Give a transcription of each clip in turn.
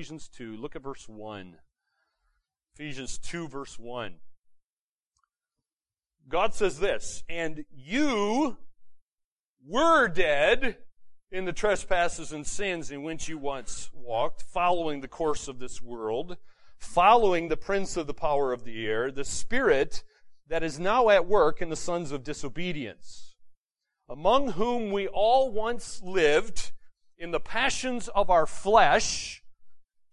Ephesians 2, look at verse 1. Ephesians 2, verse 1. God says this, and you were dead in the trespasses and sins in which you once walked, following the course of this world, following the prince of the power of the air, the spirit that is now at work in the sons of disobedience, among whom we all once lived in the passions of our flesh,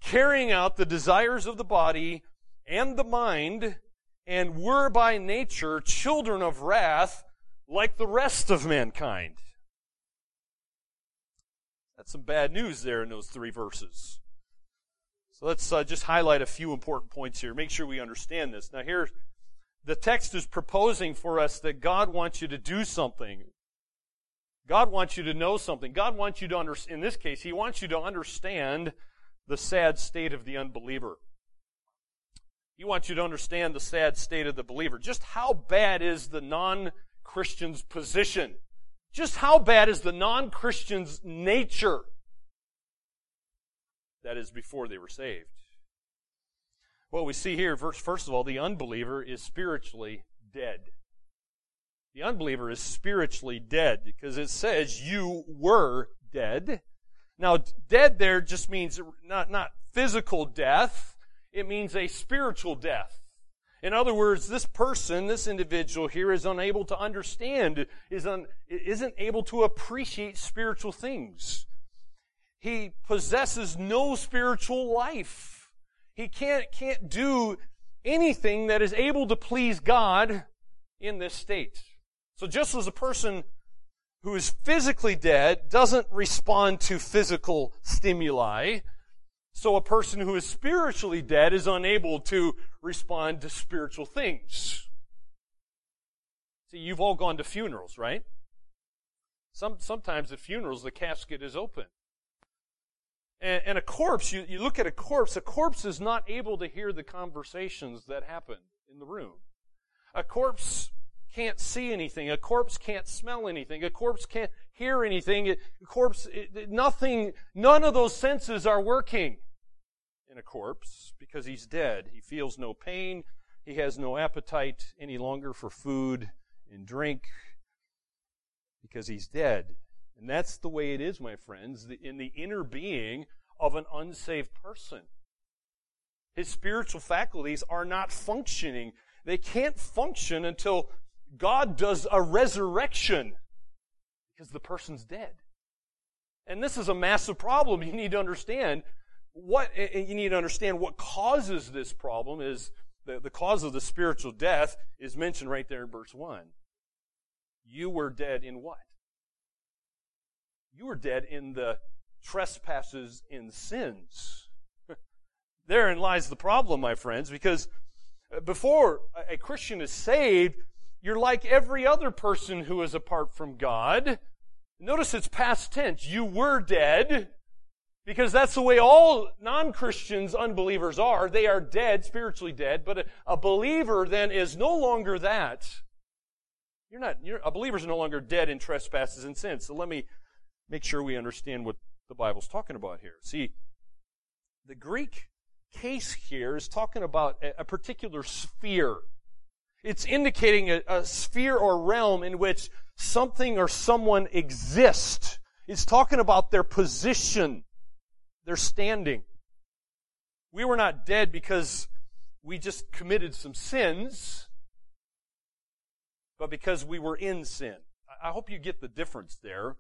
carrying out the desires of the body and the mind, and were by nature children of wrath like the rest of mankind. That's some bad news there in those three verses. So let's uh, just highlight a few important points here. Make sure we understand this. Now, here, the text is proposing for us that God wants you to do something. God wants you to know something. God wants you to understand, in this case, He wants you to understand the sad state of the unbeliever. He wants you to understand the sad state of the believer. Just how bad is the non Christian's position? Just how bad is the non Christian's nature? That is before they were saved. What we see here, first of all, the unbeliever is spiritually dead. The unbeliever is spiritually dead because it says you were dead. Now, dead there just means not, not physical death, it means a spiritual death. In other words, this person, this individual here is unable to understand, is un, isn't able to appreciate spiritual things. He possesses no spiritual life. He can't, can't do anything that is able to please God in this state. So just as a person who is physically dead doesn't respond to physical stimuli, so a person who is spiritually dead is unable to respond to spiritual things. See, you've all gone to funerals, right? Some, sometimes at funerals, the casket is open. And, and a corpse, you, you look at a corpse, a corpse is not able to hear the conversations that happen in the room. A corpse can't see anything. A corpse can't smell anything. A corpse can't hear anything. A corpse, nothing, none of those senses are working in a corpse because he's dead. He feels no pain. He has no appetite any longer for food and drink because he's dead. And that's the way it is, my friends, in the inner being of an unsaved person. His spiritual faculties are not functioning. They can't function until God does a resurrection because the person's dead. And this is a massive problem you need to understand what eh, eh, you need to understand what causes this problem is the, the cause of the spiritual death is mentioned right there in verse 1. You were dead in what? You were dead in the trespasses and sins. Therein lies the problem, my friends, because eh, before a Christian is saved, you're like every other person who is apart from God. Notice it's past tense. You were dead because that's the way all non-Christians, unbelievers are. They are dead, spiritually dead, but a, a believer then is no longer that. You're not, you're, a believer is no longer dead in trespasses and sins. So let me make sure we understand what the Bible's talking about here. See, the Greek case here is talking about a, a particular sphere. It's indicating a, a sphere or realm in which something or someone exists. It's talking about their position they're standing. We were not dead because we just committed some sins, but because we were in sin. I hope you get the difference there.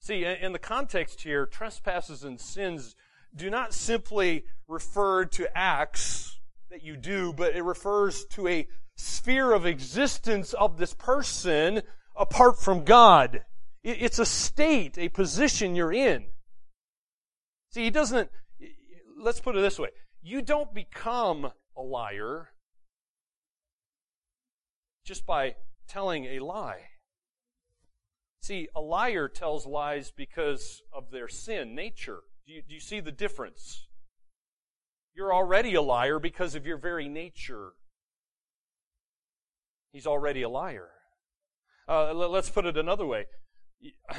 See, in the context here, trespasses and sins do not simply refer to acts that you do, but it refers to a sphere of existence of this person apart from God. It's a state, a position you're in. See, he doesn't, let's put it this way. You don't become a liar just by telling a lie. See, a liar tells lies because of their sin nature. Do you, do you see the difference? You're already a liar because of your very nature. He's already a liar. Uh, let's put it another way.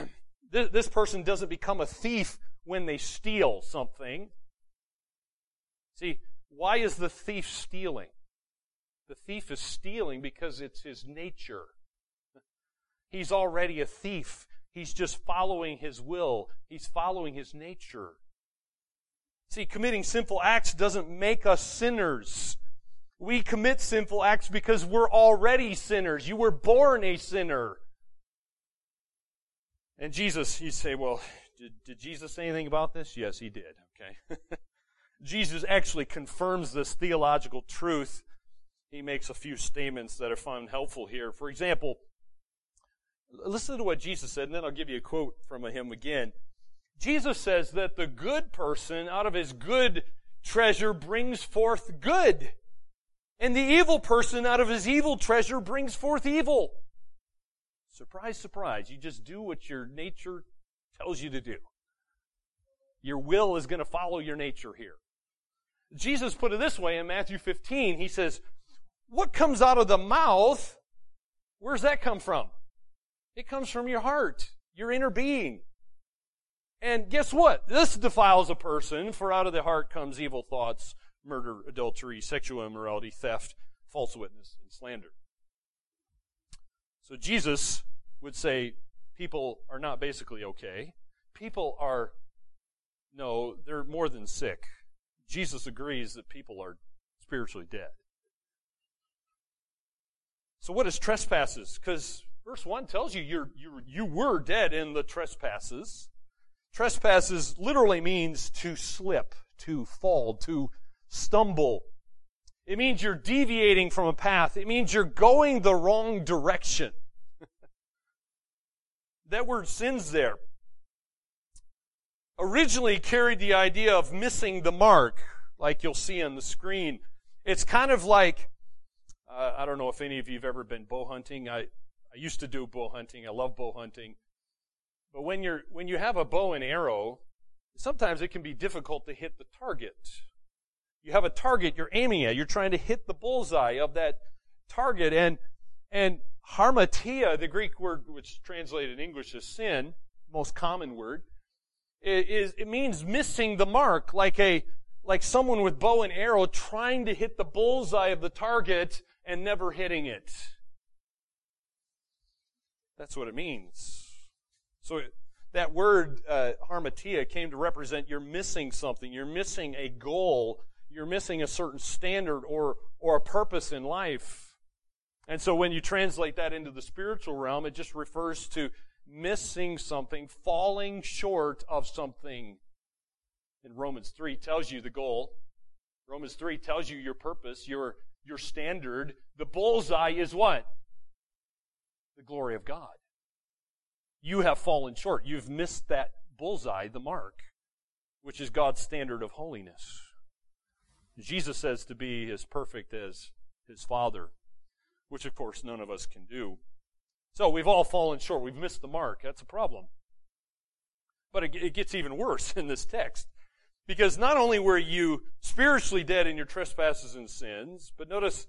This person doesn't become a thief when they steal something. See, why is the thief stealing? The thief is stealing because it's his nature. He's already a thief. He's just following his will. He's following his nature. See, committing sinful acts doesn't make us sinners. We commit sinful acts because we're already sinners. You were born a sinner. And Jesus, you say, well, did, did Jesus say anything about this? Yes, he did. Okay. Jesus actually confirms this theological truth. He makes a few statements that are found helpful here. For example, listen to what Jesus said, and then I'll give you a quote from him again. Jesus says that the good person out of his good treasure brings forth good. And the evil person out of his evil treasure brings forth evil. Surprise, surprise. You just do what your nature tells you to do. Your will is going to follow your nature here. Jesus put it this way in Matthew 15. He says, What comes out of the mouth, where's that come from? It comes from your heart, your inner being. And guess what? This defiles a person, for out of the heart comes evil thoughts, murder, adultery, sexual immorality, theft, false witness, and slander. So Jesus would say people are not basically okay. People are, no, they're more than sick. Jesus agrees that people are spiritually dead. So what is trespasses? Because verse 1 tells you you're, you you were dead in the trespasses. Trespasses literally means to slip, to fall, to stumble. It means you're deviating from a path. It means you're going the wrong direction. that word sins there originally carried the idea of missing the mark, like you'll see on the screen. It's kind of like, uh, I don't know if any of you have ever been bow hunting. I, I used to do bow hunting. I love bow hunting. But when you're, when you have a bow and arrow, sometimes it can be difficult to hit the target. You have a target you're aiming at. You're trying to hit the bullseye of that target. And, and hamartia, the Greek word which translated in English as sin, most common word, is, it means missing the mark, like a, like someone with bow and arrow trying to hit the bullseye of the target and never hitting it. That's what it means. So that word uh, hamartia came to represent you're missing something, you're missing a goal, you're missing a certain standard or or a purpose in life. And so when you translate that into the spiritual realm, it just refers to missing something, falling short of something. And Romans 3 tells you the goal. Romans 3 tells you your purpose, your, your standard. The bullseye is what? The glory of God. You have fallen short. You've missed that bullseye, the mark, which is God's standard of holiness. Jesus says to be as perfect as his Father, which of course none of us can do. So we've all fallen short. We've missed the mark. That's a problem. But it, it gets even worse in this text. Because not only were you spiritually dead in your trespasses and sins, but notice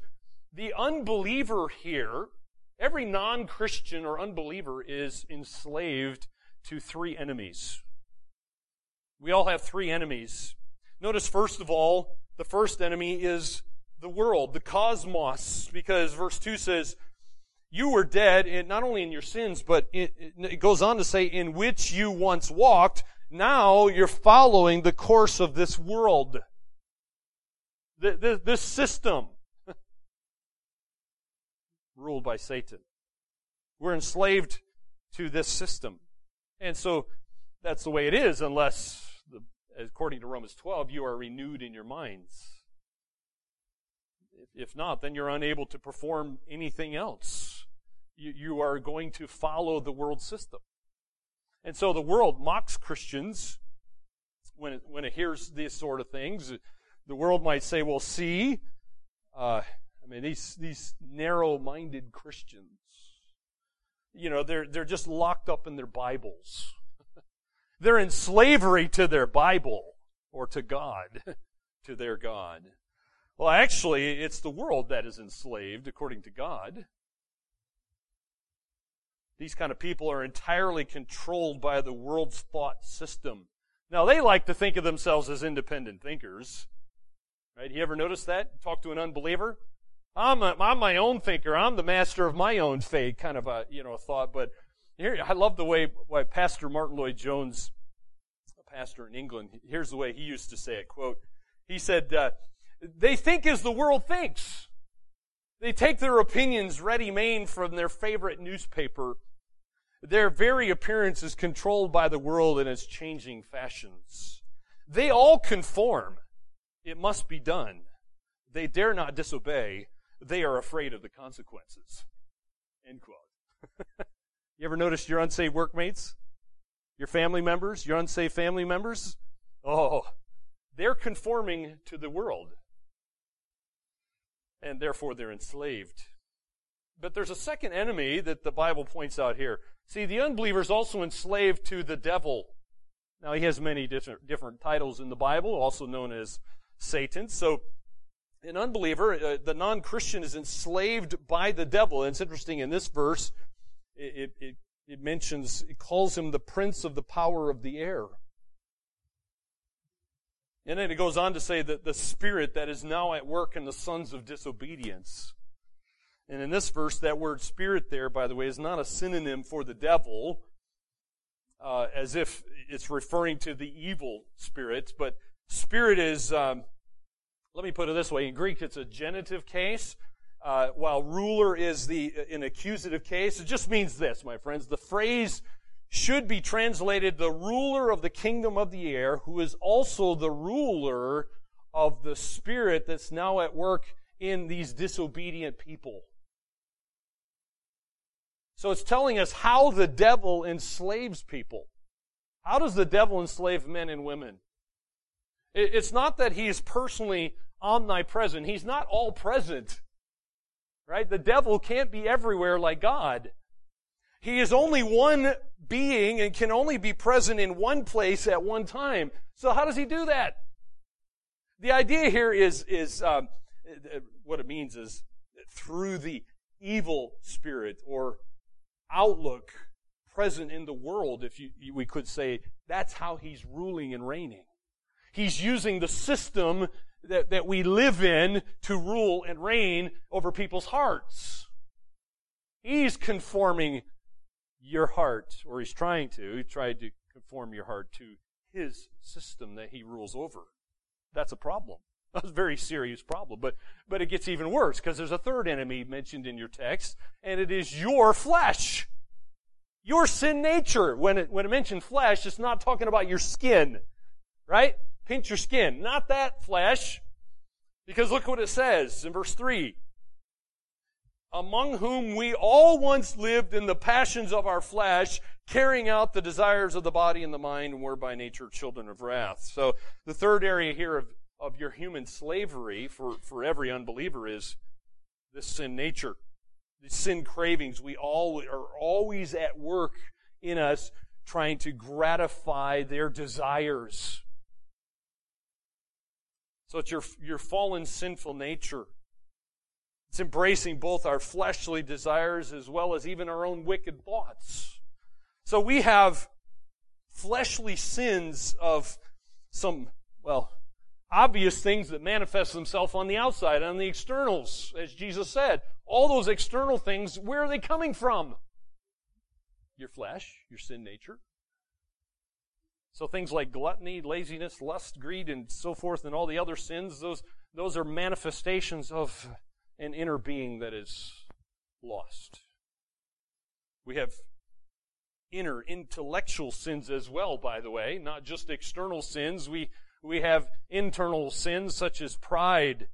the unbeliever here, every non Christian or unbeliever is enslaved to three enemies. We all have three enemies. Notice, first of all, the first enemy is the world, the cosmos, because verse 2 says, you were dead in, not only in your sins, but it, it goes on to say, in which you once walked. Now you're following the course of this world. This system. Ruled by Satan. We're enslaved to this system. And so that's the way it is unless, according to Romans 12, you are renewed in your minds. If not, then you're unable to perform anything else. You, you are going to follow the world system. And so the world mocks Christians when it, when it hears these sort of things. The world might say, well, see, uh, I mean, these, these narrow-minded Christians, you know, they're, they're just locked up in their Bibles. They're in slavery to their Bible or to God, to their God. Well, actually, it's the world that is enslaved according to God. These kind of people are entirely controlled by the world's thought system. Now, they like to think of themselves as independent thinkers. Right? You ever notice that? Talk to an unbeliever. I'm, a, I'm my own thinker. I'm the master of my own fate, kind of a you know thought. But here, I love the way why Pastor Martyn Lloyd-Jones, a pastor in England, here's the way he used to say it. Quote: He said, uh, "They think as the world thinks. They take their opinions ready-made from their favorite newspaper. Their very appearance is controlled by the world and its changing fashions. They all conform." It must be done. They dare not disobey. They are afraid of the consequences. End quote. you ever noticed your unsaved workmates? Your family members? Your unsaved family members? Oh, they're conforming to the world. And therefore they're enslaved. But there's a second enemy that the Bible points out here. See, the unbeliever is also enslaved to the devil. Now, he has many different, different titles in the Bible, also known as Satan. So, an unbeliever, uh, the non Christian, is enslaved by the devil. And it's interesting in this verse, it, it, it mentions, it calls him the prince of the power of the air. And then it goes on to say that the spirit that is now at work in the sons of disobedience. And in this verse, that word spirit there, by the way, is not a synonym for the devil, uh, as if it's referring to the evil spirits, but Spirit is, um, let me put it this way. In Greek, it's a genitive case, uh, while ruler is the an accusative case. It just means this, my friends. The phrase should be translated the ruler of the kingdom of the air, who is also the ruler of the spirit that's now at work in these disobedient people. So it's telling us how the devil enslaves people. How does the devil enslave men and women? It's not that he is personally omnipresent. He's not all present. Right? The devil can't be everywhere like God. He is only one being and can only be present in one place at one time. So how does he do that? The idea here is, is um, what it means is through the evil spirit or outlook present in the world, if you, we could say, that's how he's ruling and reigning. He's using the system that, that we live in to rule and reign over people's hearts. He's conforming your heart, or he's trying to. He tried to conform your heart to his system that he rules over. That's a problem. That's a very serious problem. But, but it gets even worse because there's a third enemy mentioned in your text, and it is your flesh. Your sin nature. When it, when it mentions flesh, it's not talking about your skin, right? Pinch your skin. Not that flesh. Because look what it says in verse 3. Among whom we all once lived in the passions of our flesh, carrying out the desires of the body and the mind, and were by nature children of wrath. So the third area here of, of your human slavery for, for every unbeliever is this sin nature. the sin cravings. We all are always at work in us trying to gratify their desires. So it's your, your fallen sinful nature. It's embracing both our fleshly desires as well as even our own wicked thoughts. So we have fleshly sins of some, well, obvious things that manifest themselves on the outside, on the externals, as Jesus said. All those external things, where are they coming from? Your flesh, your sin nature. So things like gluttony, laziness, lust, greed, and so forth, and all the other sins, those, those are manifestations of an inner being that is lost. We have inner intellectual sins as well, by the way, not just external sins. We, we have internal sins such as pride,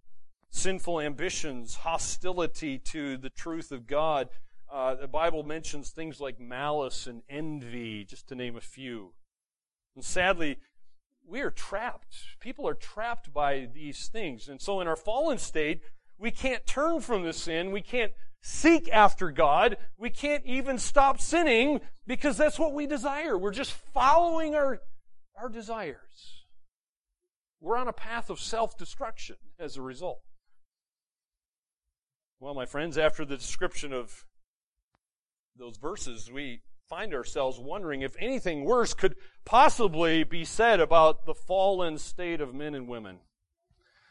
sinful ambitions, hostility to the truth of God. Uh, the Bible mentions things like malice and envy, just to name a few. And sadly, we are trapped. People are trapped by these things. And so in our fallen state, we can't turn from the sin. We can't seek after God. We can't even stop sinning because that's what we desire. We're just following our, our desires. We're on a path of self-destruction as a result. Well, my friends, after the description of those verses, we find ourselves wondering if anything worse could possibly be said about the fallen state of men and women.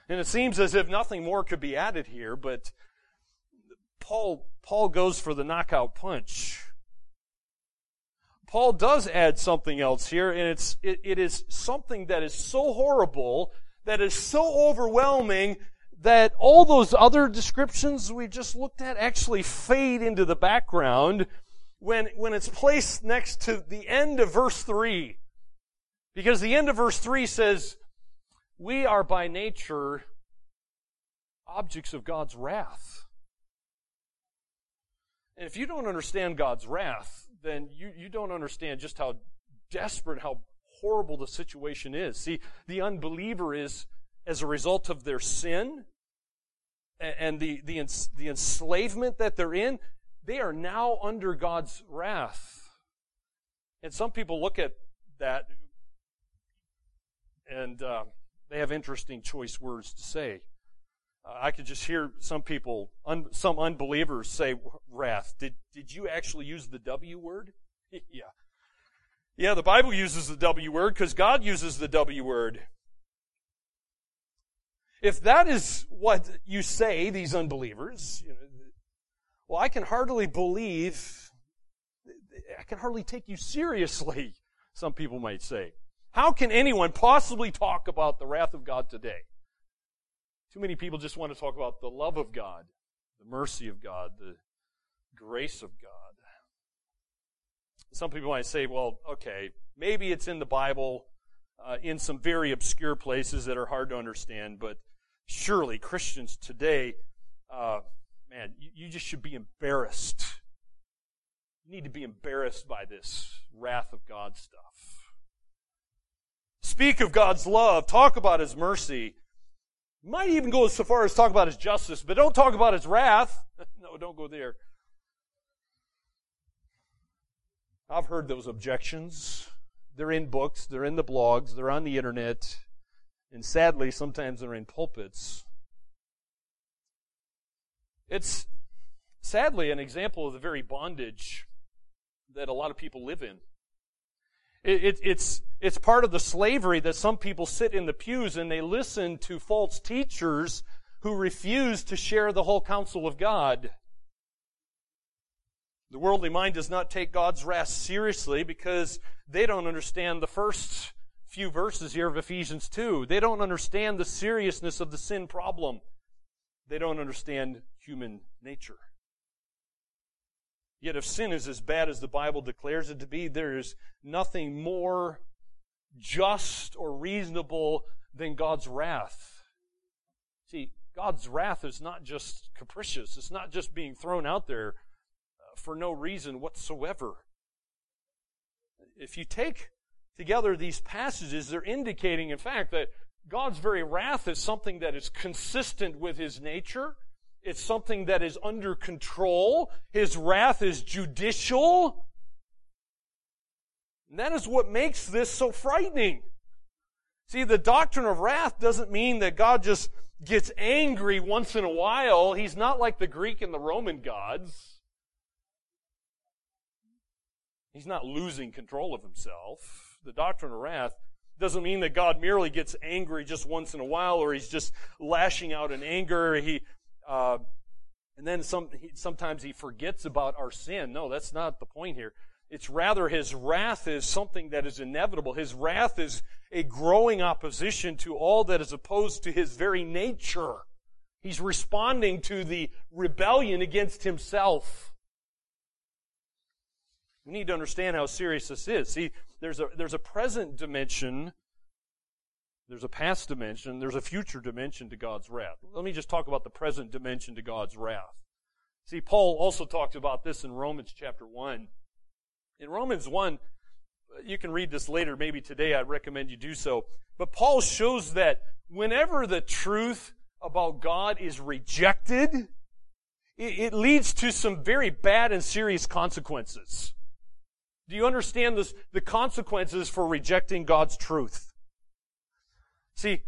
And it seems as if nothing more could be added here, but Paul, Paul goes for the knockout punch. Paul does add something else here, and it's, it, it is something that is so horrible, that is so overwhelming, that all those other descriptions we just looked at actually fade into the background when, when it's placed next to the end of verse 3. Because the end of verse 3 says, We are by nature objects of God's wrath. And if you don't understand God's wrath, then you, you don't understand just how desperate, how horrible the situation is. See, the unbeliever is, as a result of their sin and the, the, the enslavement that they're in, they are now under God's wrath. And some people look at that and uh, they have interesting choice words to say. Uh, I could just hear some people, un, some unbelievers say wrath. Did, did you actually use the W word? yeah. Yeah, the Bible uses the W word because God uses the W word. If that is what you say, these unbelievers, you know, well, I can hardly believe, I can hardly take you seriously, some people might say. How can anyone possibly talk about the wrath of God today? Too many people just want to talk about the love of God, the mercy of God, the grace of God. Some people might say, well, okay, maybe it's in the Bible uh, in some very obscure places that are hard to understand, but surely Christians today, uh, man, you, you just should be embarrassed. You need to be embarrassed by this wrath of God stuff. Speak of God's love, talk about His mercy, might even go so far as talk about his justice, but don't talk about his wrath. no, don't go there. I've heard those objections. They're in books, they're in the blogs, they're on the internet, and sadly, sometimes they're in pulpits. It's sadly an example of the very bondage that a lot of people live in. It, it, it's, it's part of the slavery that some people sit in the pews and they listen to false teachers who refuse to share the whole counsel of God. The worldly mind does not take God's wrath seriously because they don't understand the first few verses here of Ephesians 2. They don't understand the seriousness of the sin problem. They don't understand human nature. Yet if sin is as bad as the Bible declares it to be, there is nothing more just or reasonable than God's wrath. See, God's wrath is not just capricious. It's not just being thrown out there uh, for no reason whatsoever. If you take together these passages, they're indicating, in fact, that God's very wrath is something that is consistent with His nature it's something that is under control. His wrath is judicial. And that is what makes this so frightening. See, the doctrine of wrath doesn't mean that God just gets angry once in a while. He's not like the Greek and the Roman gods. He's not losing control of himself. The doctrine of wrath doesn't mean that God merely gets angry just once in a while or he's just lashing out in anger. He uh, and then some, he, sometimes he forgets about our sin. No, that's not the point here. It's rather his wrath is something that is inevitable. His wrath is a growing opposition to all that is opposed to his very nature. He's responding to the rebellion against himself. We need to understand how serious this is. See, there's a, there's a present dimension there's a past dimension, there's a future dimension to God's wrath. Let me just talk about the present dimension to God's wrath. See, Paul also talked about this in Romans chapter 1. In Romans 1, you can read this later, maybe today, I'd recommend you do so. But Paul shows that whenever the truth about God is rejected, it, leads to some very bad and serious consequences. Do you understand this, the consequences for rejecting God's truth? See,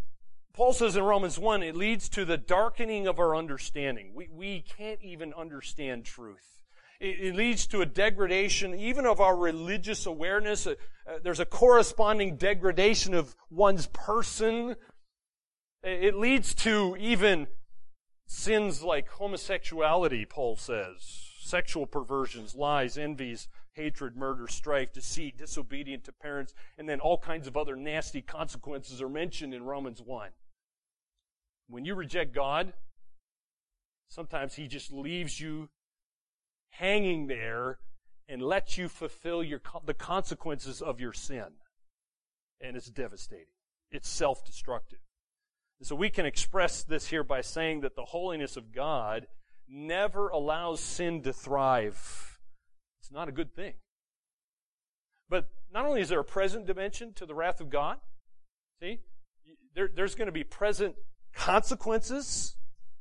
Paul says in Romans 1, it leads to the darkening of our understanding. We, we can't even understand truth. It, it leads to a degradation even of our religious awareness. Uh, uh, there's a corresponding degradation of one's person. It leads to even sins like homosexuality, Paul says, sexual perversions, lies, envies, hatred, murder, strife, deceit, disobedient to parents, and then all kinds of other nasty consequences are mentioned in Romans 1. When you reject God, sometimes He just leaves you hanging there and lets you fulfill your, the consequences of your sin. And it's devastating. It's self-destructive. And so we can express this here by saying that the holiness of God never allows sin to thrive. It's not a good thing. But not only is there a present dimension to the wrath of God, see, there, there's going to be present consequences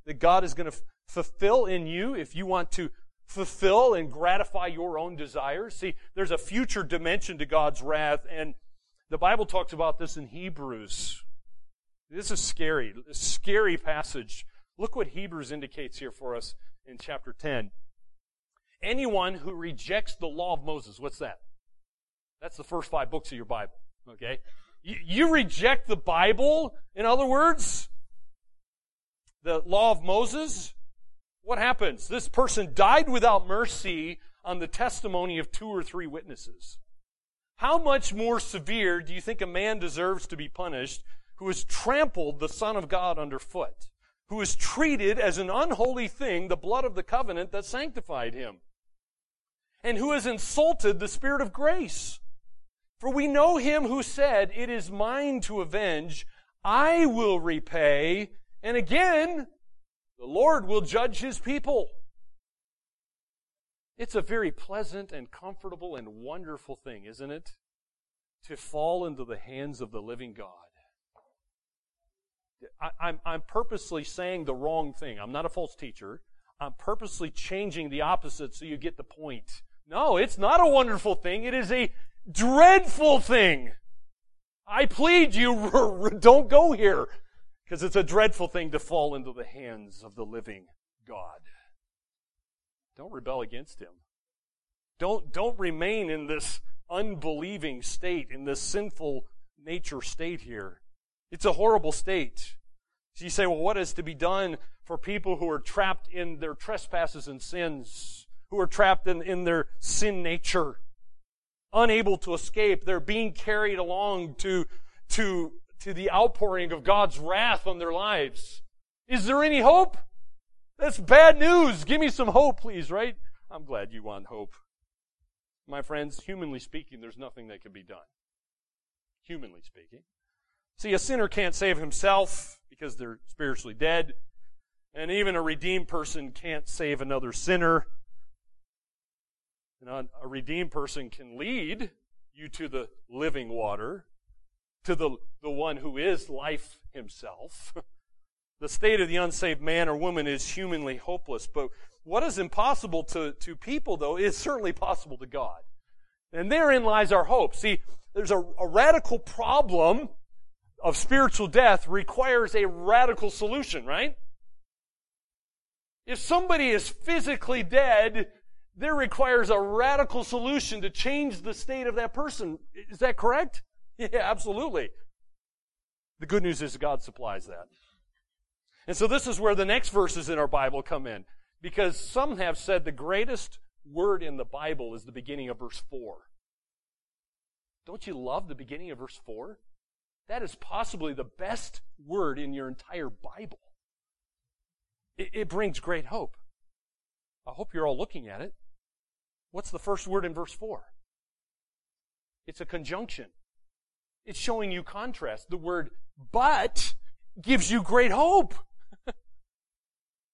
that God is going to f- fulfill in you if you want to fulfill and gratify your own desires. See, there's a future dimension to God's wrath, and the Bible talks about this in Hebrews. This is scary, a scary passage. Look what Hebrews indicates here for us in chapter 10. Anyone who rejects the law of Moses, what's that? That's the first five books of your Bible, okay? You, you reject the Bible, in other words, the law of Moses, what happens? This person died without mercy on the testimony of two or three witnesses. How much more severe do you think a man deserves to be punished who has trampled the Son of God underfoot, who has treated as an unholy thing the blood of the covenant that sanctified him, and who has insulted the Spirit of grace? For we know him who said, It is mine to avenge, I will repay, and again, the Lord will judge his people. It's a very pleasant and comfortable and wonderful thing, isn't it? To fall into the hands of the living God. I'm, I'm purposely saying the wrong thing. I'm not a false teacher. I'm purposely changing the opposite so you get the point. No, it's not a wonderful thing. It is a dreadful thing. I plead you, don't go here. Because it's a dreadful thing to fall into the hands of the living God. Don't rebel against Him. Don't, don't remain in this unbelieving state, in this sinful nature state here. It's a horrible state. So you say, well, what is to be done for people who are trapped in their trespasses and sins, who are trapped in, in their sin nature, unable to escape? They're being carried along to, to to the outpouring of God's wrath on their lives. Is there any hope? That's bad news. Give me some hope, please, right? I'm glad you want hope. My friends, humanly speaking, there's nothing that can be done. Humanly speaking. See, a sinner can't save himself because they're spiritually dead. And even a redeemed person can't save another sinner. And a redeemed person can lead you to the living water, to the, the one who is life himself. the state of the unsaved man or woman is humanly hopeless. But what is impossible to, to people, though, is certainly possible to God. And therein lies our hope. See, there's a, a radical problem of spiritual death requires a radical solution, right? If somebody is physically dead, there requires a radical solution to change the state of that person. Is that correct? Yeah, absolutely. The good news is God supplies that. And so this is where the next verses in our Bible come in. Because some have said the greatest word in the Bible is the beginning of verse 4. Don't you love the beginning of verse 4? That is possibly the best word in your entire Bible. It, it brings great hope. I hope you're all looking at it. What's the first word in verse 4? It's a conjunction. It's showing you contrast. The word but gives you great hope.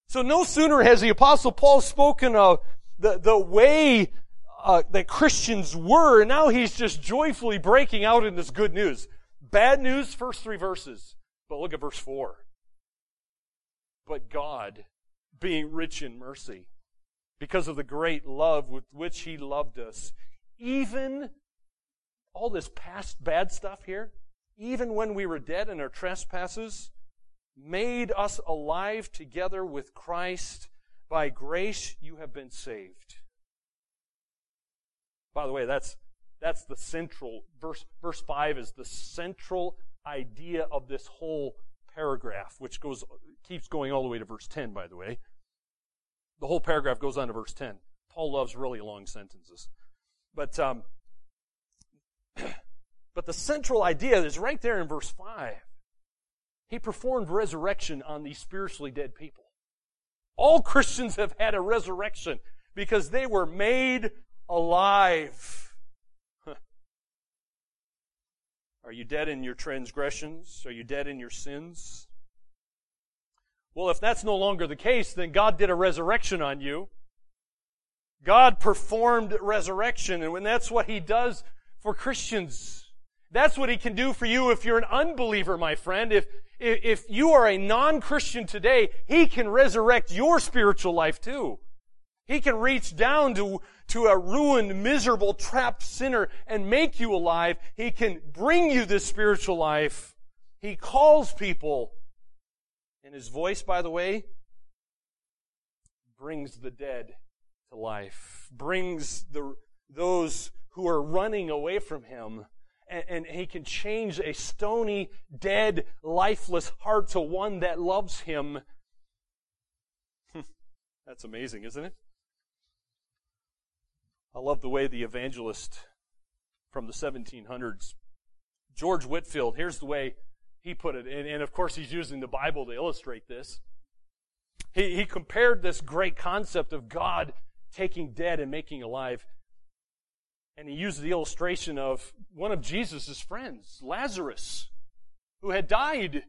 so no sooner has the apostle Paul spoken of the, the way uh, that Christians were, and now he's just joyfully breaking out in this good news. Bad news, first three verses. But look at verse four. But God, being rich in mercy, because of the great love with which he loved us, even all this past bad stuff here, even when we were dead in our trespasses, made us alive together with Christ. By grace you have been saved. By the way, that's that's the central verse verse 5 is the central idea of this whole paragraph, which goes keeps going all the way to verse 10, by the way. The whole paragraph goes on to verse 10. Paul loves really long sentences. But, um, but the central idea is right there in verse 5. He performed resurrection on these spiritually dead people. All Christians have had a resurrection because they were made alive. Are you dead in your transgressions? Are you dead in your sins? Well, if that's no longer the case, then God did a resurrection on you. God performed resurrection, and when that's what He does for Christians, that's what He can do for you if you're an unbeliever, my friend. If, if you are a non-Christian today, He can resurrect your spiritual life too. He can reach down to, to a ruined, miserable, trapped sinner and make you alive. He can bring you this spiritual life. He calls people. And his voice, by the way, brings the dead to life, brings the, those who are running away from him. And, and he can change a stony, dead, lifeless heart to one that loves him. That's amazing, isn't it? I love the way the evangelist from the 1700s, George Whitefield, here's the way he put it. And, and of course, he's using the Bible to illustrate this. He, he compared this great concept of God taking dead and making alive. And he used the illustration of one of Jesus' friends, Lazarus, who had died.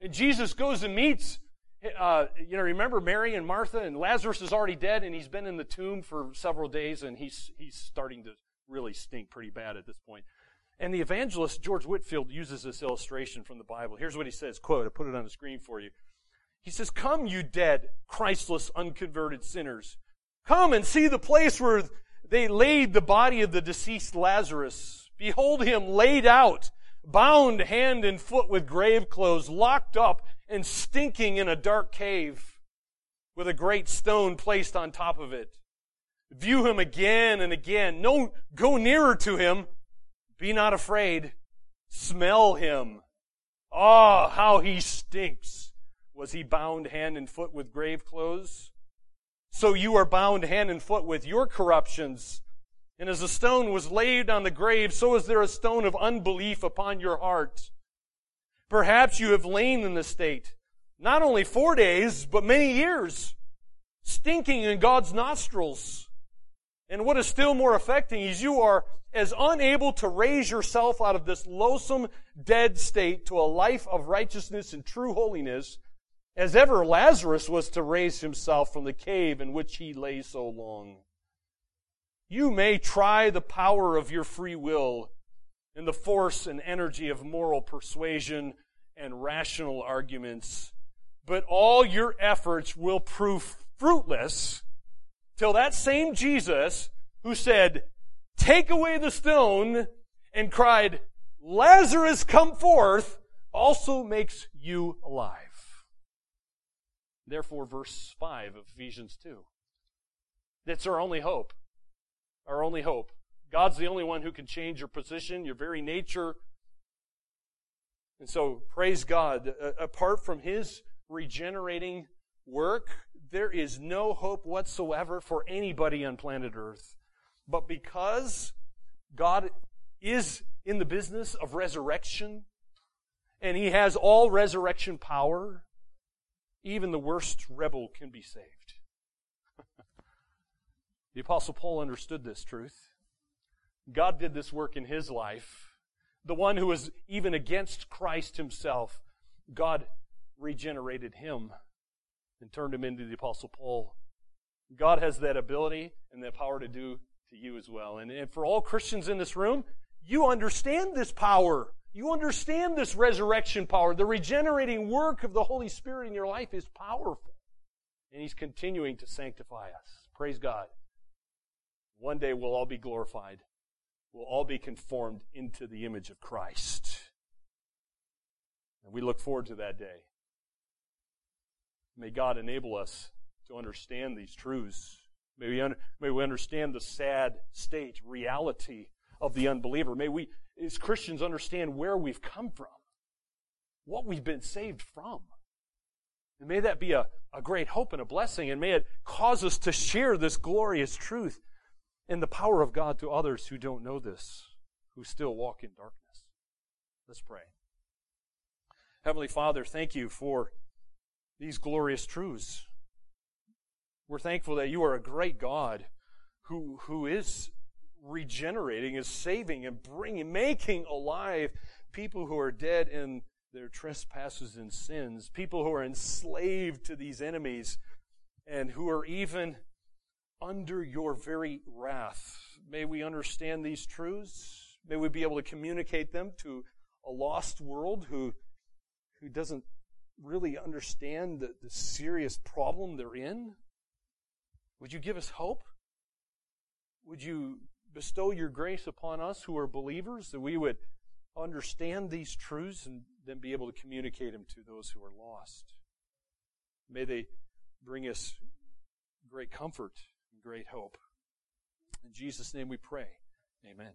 And Jesus goes and meets uh, you know, remember Mary and Martha, and Lazarus is already dead, and he's been in the tomb for several days, and he's he's starting to really stink pretty bad at this point. And the evangelist George Whitefield uses this illustration from the Bible. Here's what he says: "Quote: I put it on the screen for you. He says, "Come, you dead, Christless, unconverted sinners, come and see the place where they laid the body of the deceased Lazarus. Behold him laid out." bound hand and foot with grave clothes, locked up and stinking in a dark cave with a great stone placed on top of it. View him again and again. No, go nearer to him. Be not afraid. Smell him. Ah, oh, how he stinks. Was he bound hand and foot with grave clothes? So you are bound hand and foot with your corruptions and as a stone was laid on the grave, so is there a stone of unbelief upon your heart. Perhaps you have lain in this state, not only four days, but many years, stinking in God's nostrils. And what is still more affecting is you are as unable to raise yourself out of this loathsome, dead state to a life of righteousness and true holiness as ever Lazarus was to raise himself from the cave in which he lay so long. You may try the power of your free will and the force and energy of moral persuasion and rational arguments, but all your efforts will prove fruitless till that same Jesus who said, Take away the stone, and cried, Lazarus, come forth, also makes you alive. Therefore, verse 5 of Ephesians 2. That's our only hope our only hope. God's the only one who can change your position, your very nature. And so, praise God. Apart from His regenerating work, there is no hope whatsoever for anybody on planet Earth. But because God is in the business of resurrection, and He has all resurrection power, even the worst rebel can be saved. The Apostle Paul understood this truth. God did this work in his life. The one who was even against Christ himself, God regenerated him and turned him into the Apostle Paul. God has that ability and that power to do to you as well. And, and for all Christians in this room, you understand this power. You understand this resurrection power. The regenerating work of the Holy Spirit in your life is powerful. And He's continuing to sanctify us. Praise God. One day we'll all be glorified. We'll all be conformed into the image of Christ. And we look forward to that day. May God enable us to understand these truths. May we, un- may we understand the sad state, reality of the unbeliever. May we, as Christians, understand where we've come from. what we've been saved from. And may that be a, a great hope and a blessing, and may it cause us to share this glorious truth and the power of God to others who don't know this, who still walk in darkness. Let's pray. Heavenly Father, thank you for these glorious truths. We're thankful that you are a great God who, who is regenerating, is saving, and bringing, making alive people who are dead in their trespasses and sins, people who are enslaved to these enemies, and who are even under your very wrath. May we understand these truths. May we be able to communicate them to a lost world who, who doesn't really understand the, the serious problem they're in. Would you give us hope? Would you bestow your grace upon us who are believers that we would understand these truths and then be able to communicate them to those who are lost? May they bring us great comfort great hope. In Jesus' name we pray. Amen.